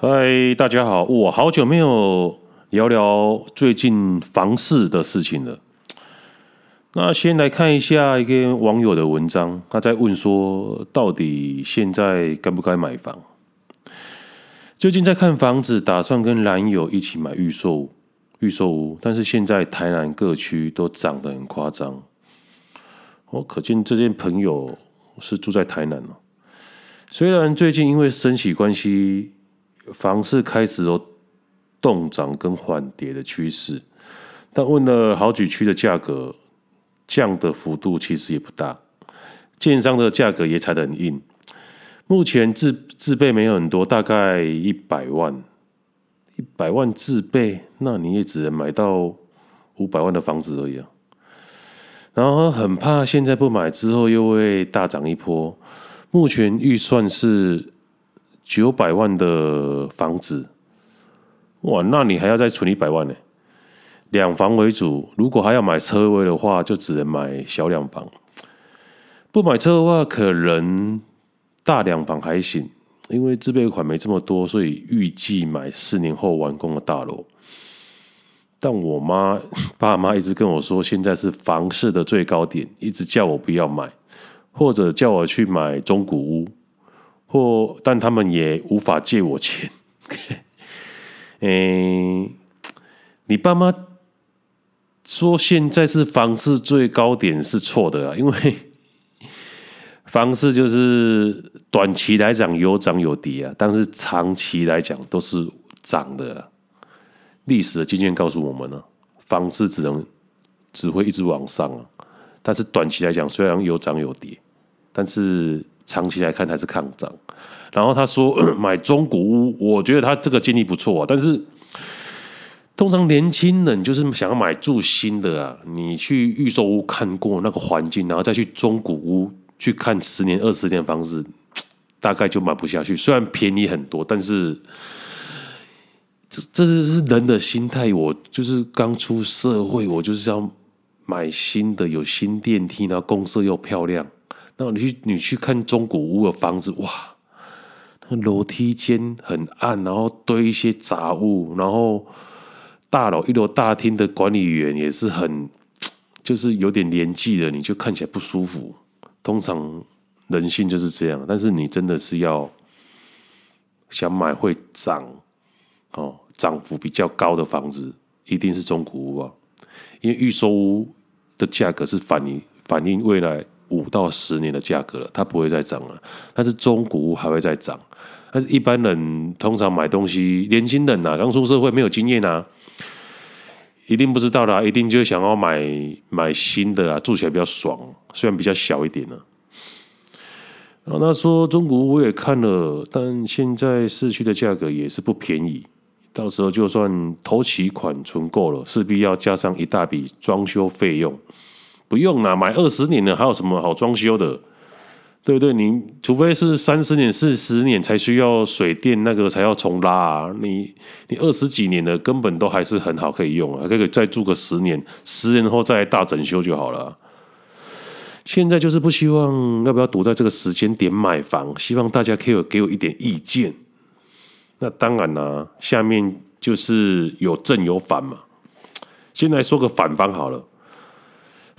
嗨，大家好，我好久没有聊聊最近房市的事情了。那先来看一下一个网友的文章，他在问说，到底现在该不该买房？最近在看房子，打算跟男友一起买预售预售屋，但是现在台南各区都涨得很夸张。哦，可见这件朋友是住在台南哦。虽然最近因为升息关系，房市开始有动涨跟缓跌的趋势，但问了好几区的价格，降的幅度其实也不大，建商的价格也踩得很硬。目前自自备没有很多，大概一百万，一百万自备，那你也只能买到五百万的房子而已啊。然后很怕现在不买之后又会大涨一波，目前预算是。九百万的房子，哇，那你还要再存一百万呢？两房为主，如果还要买车位的话，就只能买小两房。不买车的话，可能大两房还行，因为自备款没这么多，所以预计买四年后完工的大楼。但我妈 爸妈一直跟我说，现在是房市的最高点，一直叫我不要买，或者叫我去买中古屋。或，但他们也无法借我钱。诶，你爸妈说现在是房市最高点是错的啊，因为房市就是短期来讲有涨有跌啊，但是长期来讲都是涨的啊。历史的经验告诉我们呢，房市只能只会一直往上啊，但是短期来讲虽然有涨有跌，但是。长期来看还是抗涨，然后他说 买中古屋，我觉得他这个建议不错啊。但是通常年轻人就是想要买住新的啊，你去预售屋看过那个环境，然后再去中古屋去看十年、二十年房子，大概就买不下去。虽然便宜很多，但是这这是人的心态。我就是刚出社会，我就是要买新的，有新电梯，然后公设又漂亮。那你去你去看中古屋的房子，哇，那楼梯间很暗，然后堆一些杂物，然后大楼一楼大厅的管理员也是很，就是有点年纪的，你就看起来不舒服。通常人性就是这样，但是你真的是要想买会涨哦，涨幅比较高的房子，一定是中古屋啊，因为预售屋的价格是反映反映未来。五到十年的价格了，它不会再涨了。但是中古屋还会再涨。但是一般人通常买东西，年轻人、啊，刚出社会没有经验啊，一定不知道啦，一定就想要买买新的啊，住起来比较爽，虽然比较小一点呢、啊。然后他说中古屋我也看了，但现在市区的价格也是不便宜。到时候就算头期款存够了，势必要加上一大笔装修费用。不用啦，买二十年了，还有什么好装修的？对不对？你除非是三十年、四十年才需要水电那个才要重拉啊。你你二十几年的根本都还是很好可以用啊，可以再住个十年，十年后再大整修就好了。现在就是不希望要不要堵在这个时间点买房，希望大家可以给我一点意见。那当然啦，下面就是有正有反嘛。先来说个反方好了。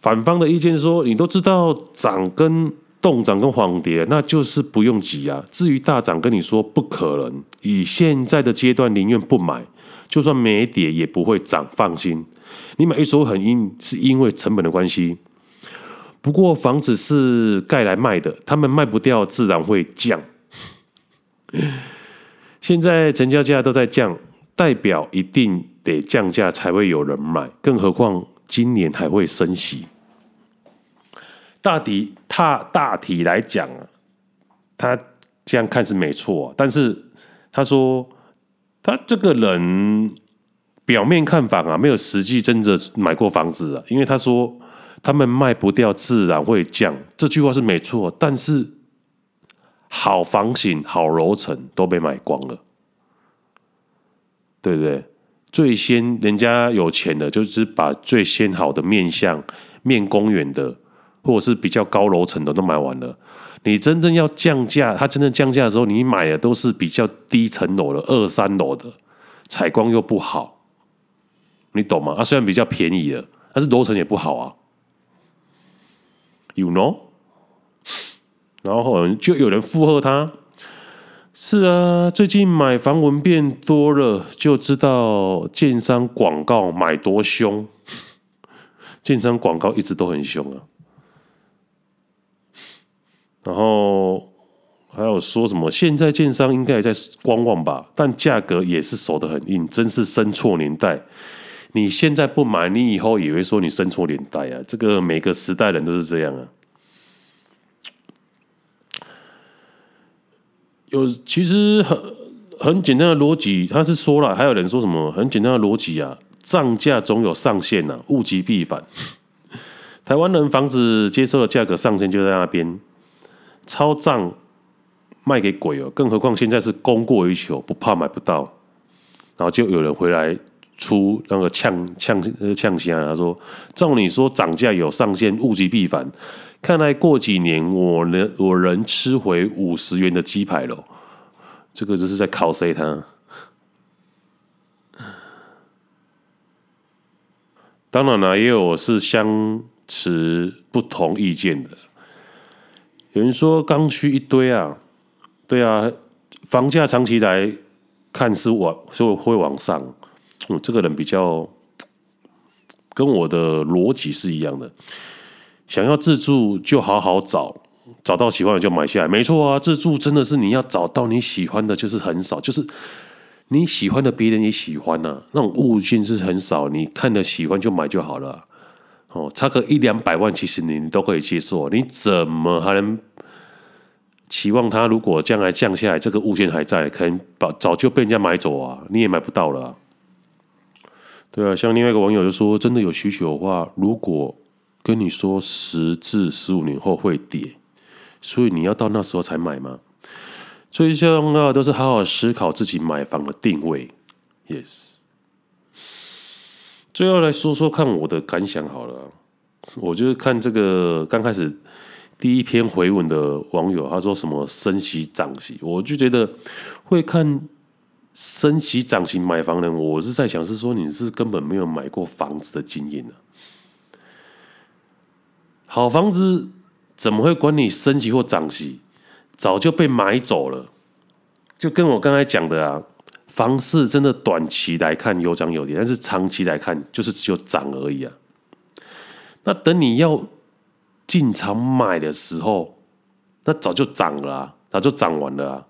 反方的意见说：“你都知道涨跟动涨跟缓跌，那就是不用急啊。至于大涨，跟你说不可能。以现在的阶段，宁愿不买，就算没跌也不会涨，放心。你买一手很硬，是因为成本的关系。不过房子是盖来卖的，他们卖不掉，自然会降。现在成交价都在降，代表一定得降价才会有人买，更何况。”今年还会升息，大体他大体来讲啊，他这样看是没错，但是他说他这个人表面看房啊，没有实际真的买过房子啊，因为他说他们卖不掉，自然会降，这句话是没错，但是好房型、好楼层都被买光了，对不对？最先人家有钱的，就是把最先好的面向面公园的，或者是比较高楼层的都买完了。你真正要降价，它真正降价的时候，你买的都是比较低层楼的二三楼的，采光又不好，你懂吗？啊，虽然比较便宜的，但是楼层也不好啊。You know？然后就有人附和他。是啊，最近买房文变多了，就知道建商广告买多凶。建商广告一直都很凶啊。然后还有说什么？现在建商应该也在观望吧，但价格也是守得很硬，真是生错年代。你现在不买，你以后也会说你生错年代啊。这个每个时代人都是这样啊。有其实很很简单的逻辑，他是说了，还有人说什么很简单的逻辑啊，涨价总有上限呐、啊，物极必反。台湾人房子接受的价格上限就在那边，超涨卖给鬼哦，更何况现在是供过于求，不怕买不到，然后就有人回来出那个呛呛呃呛声，他说照你说涨价有上限，物极必反。看来过几年我能我能吃回五十元的鸡排了，这个就是在考谁他？当然了，也有是相持不同意见的。有人说刚需一堆啊，对啊，房价长期来看是往就会往上。嗯，这个人比较跟我的逻辑是一样的。想要自住就好好找，找到喜欢的就买下来。没错啊，自住真的是你要找到你喜欢的，就是很少，就是你喜欢的别人也喜欢呐、啊，那种物件是很少。你看的喜欢就买就好了、哦，差个一两百万，其实你都可以接受。你怎么还能期望它？如果将来降下来，这个物件还在，可能把早就被人家买走啊，你也买不到了、对啊，像另外一个网友就说，真的有需求的话，如果跟你说十至十五年后会跌，所以你要到那时候才买吗？最重要都是好好思考自己买房的定位。Yes，最后来说说看我的感想好了。我就是看这个刚开始第一篇回文的网友，他说什么升息涨息，我就觉得会看升息涨息买房人，我是在想是说你是根本没有买过房子的经验呢、好房子怎么会管你升息或涨息？早就被买走了。就跟我刚才讲的啊，房市真的短期来看有涨有跌，但是长期来看就是只有涨而已啊。那等你要进场买的时候，那早就涨了啊，早就涨完了啊。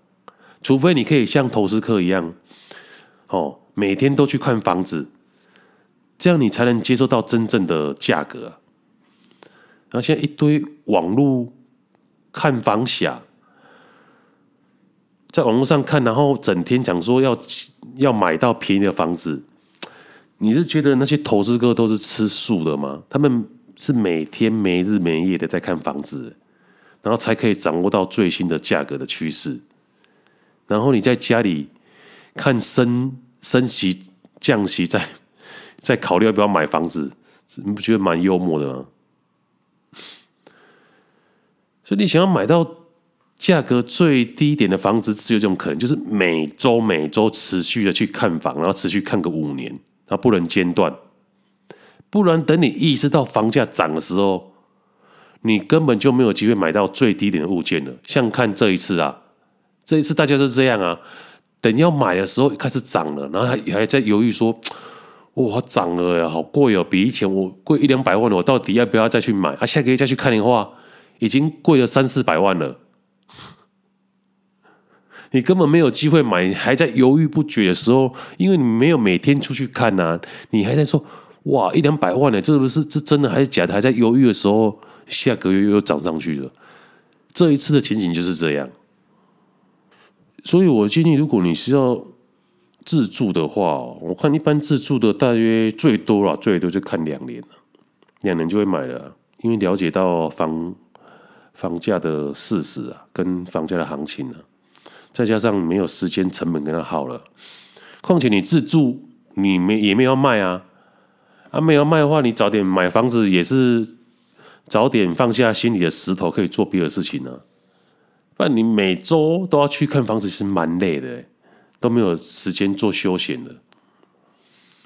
除非你可以像投资客一样，哦，每天都去看房子，这样你才能接受到真正的价格啊。然后现在一堆网络看房侠，在网络上看，然后整天讲说要要买到便宜的房子，你是觉得那些投资客都是吃素的吗？他们是每天没日没夜的在看房子，然后才可以掌握到最新的价格的趋势。然后你在家里看升升息降息，在在考虑要不要买房子，你不觉得蛮幽默的吗？所以你想要买到价格最低点的房子，只有这种可能，就是每周每周持续的去看房，然后持续看个五年，然后不能间断，不然等你意识到房价涨的时候，你根本就没有机会买到最低点的物件了。像看这一次啊，这一次大家都这样啊，等要买的时候开始涨了，然后还还在犹豫说，哇，涨了呀，好贵哦，比以前我贵一两百万了，我到底要不要再去买？啊，下个月再去看的话。已经贵了三四百万了，你根本没有机会买，还在犹豫不决的时候，因为你没有每天出去看呐、你还在说哇一两百万呢，这不是这真的还是假的？还在犹豫的时候，下个月又涨上去了。这一次的情景就是这样，所以我建议，如果你是要自住的话，我看一般自住的大约最多了，最多就看两年了，两年就会买了，因为了解到房。房价的事实啊，跟房价的行情啊，再加上没有时间成本跟他耗了，况且你自住，你没也没有卖啊，啊没有卖的话，你早点买房子也是早点放下心里的石头，可以做别的事情呢、啊。不然你每周都要去看房子，其实蛮累的，都没有时间做休闲的。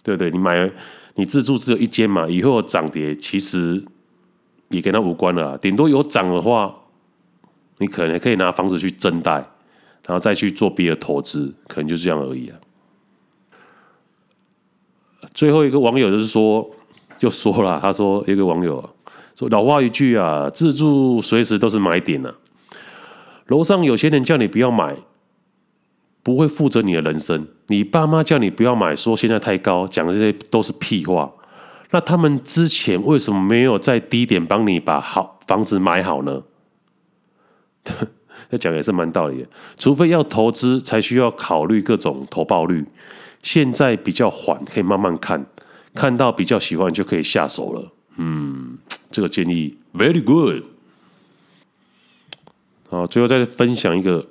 对不对？你买你自住只有一间嘛，以后涨跌其实也跟他无关了。顶多有涨的话，你可能可以拿房子去增贷，然后再去做别的投资，可能就这样而已啊。最后一个网友就是说，就说了，他说一个网友说老话一句啊，自住随时都是买点啊。楼上有些人叫你不要买，不会负责你的人生。你爸妈叫你不要买，说现在太高，讲这些都是屁话。那他们之前为什么没有在低点帮你把好房子买好呢？这讲也是蛮道理的。除非要投资，才需要考虑各种投报率。现在比较缓，可以慢慢看，看到比较喜欢就可以下手了。嗯，这个建议 very good。好，最后再分享一个，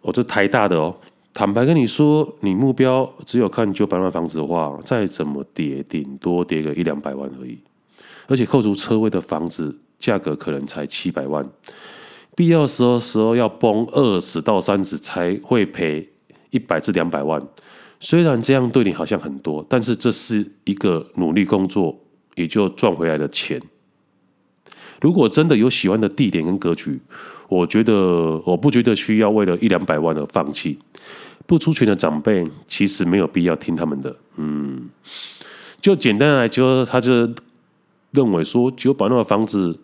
我、哦、这台大的哦。坦白跟你说，你目标只有看九百万房子的话，再怎么跌，顶多跌个一两百万而已。而且扣除车位的房子，价格可能才七百万。必要时候时候要崩二十到三十才会赔一百至两百万。虽然这样对你好像很多，但是这是一个努力工作也就赚回来的钱。如果真的有喜欢的地点跟格局，我觉得我不觉得需要为了一两百万而放弃。不出钱的长辈其实没有必要听他们的。嗯，就简单来说，他就认为说九百万的房子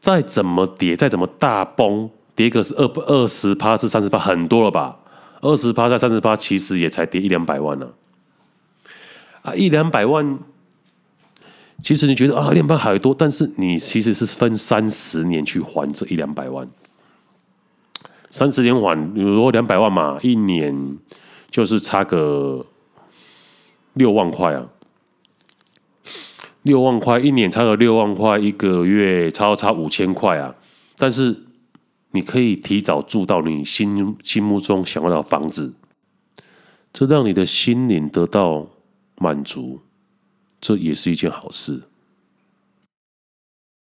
再怎么跌，再怎么大崩，跌个是二二十趴至三十趴，很多了吧？二十趴在三十趴，其实也才跌一两百万呢。啊，一两百万。其实你觉得啊，两百万还多，但是你其实是分三十年去还这一两百万，三十年还，比如说两百万嘛，一年就是差个六万块啊，六万块一年差个六万块，一个月差差五千块啊，但是你可以提早住到你心心目中想要的房子，这让你的心灵得到满足。这也是一件好事。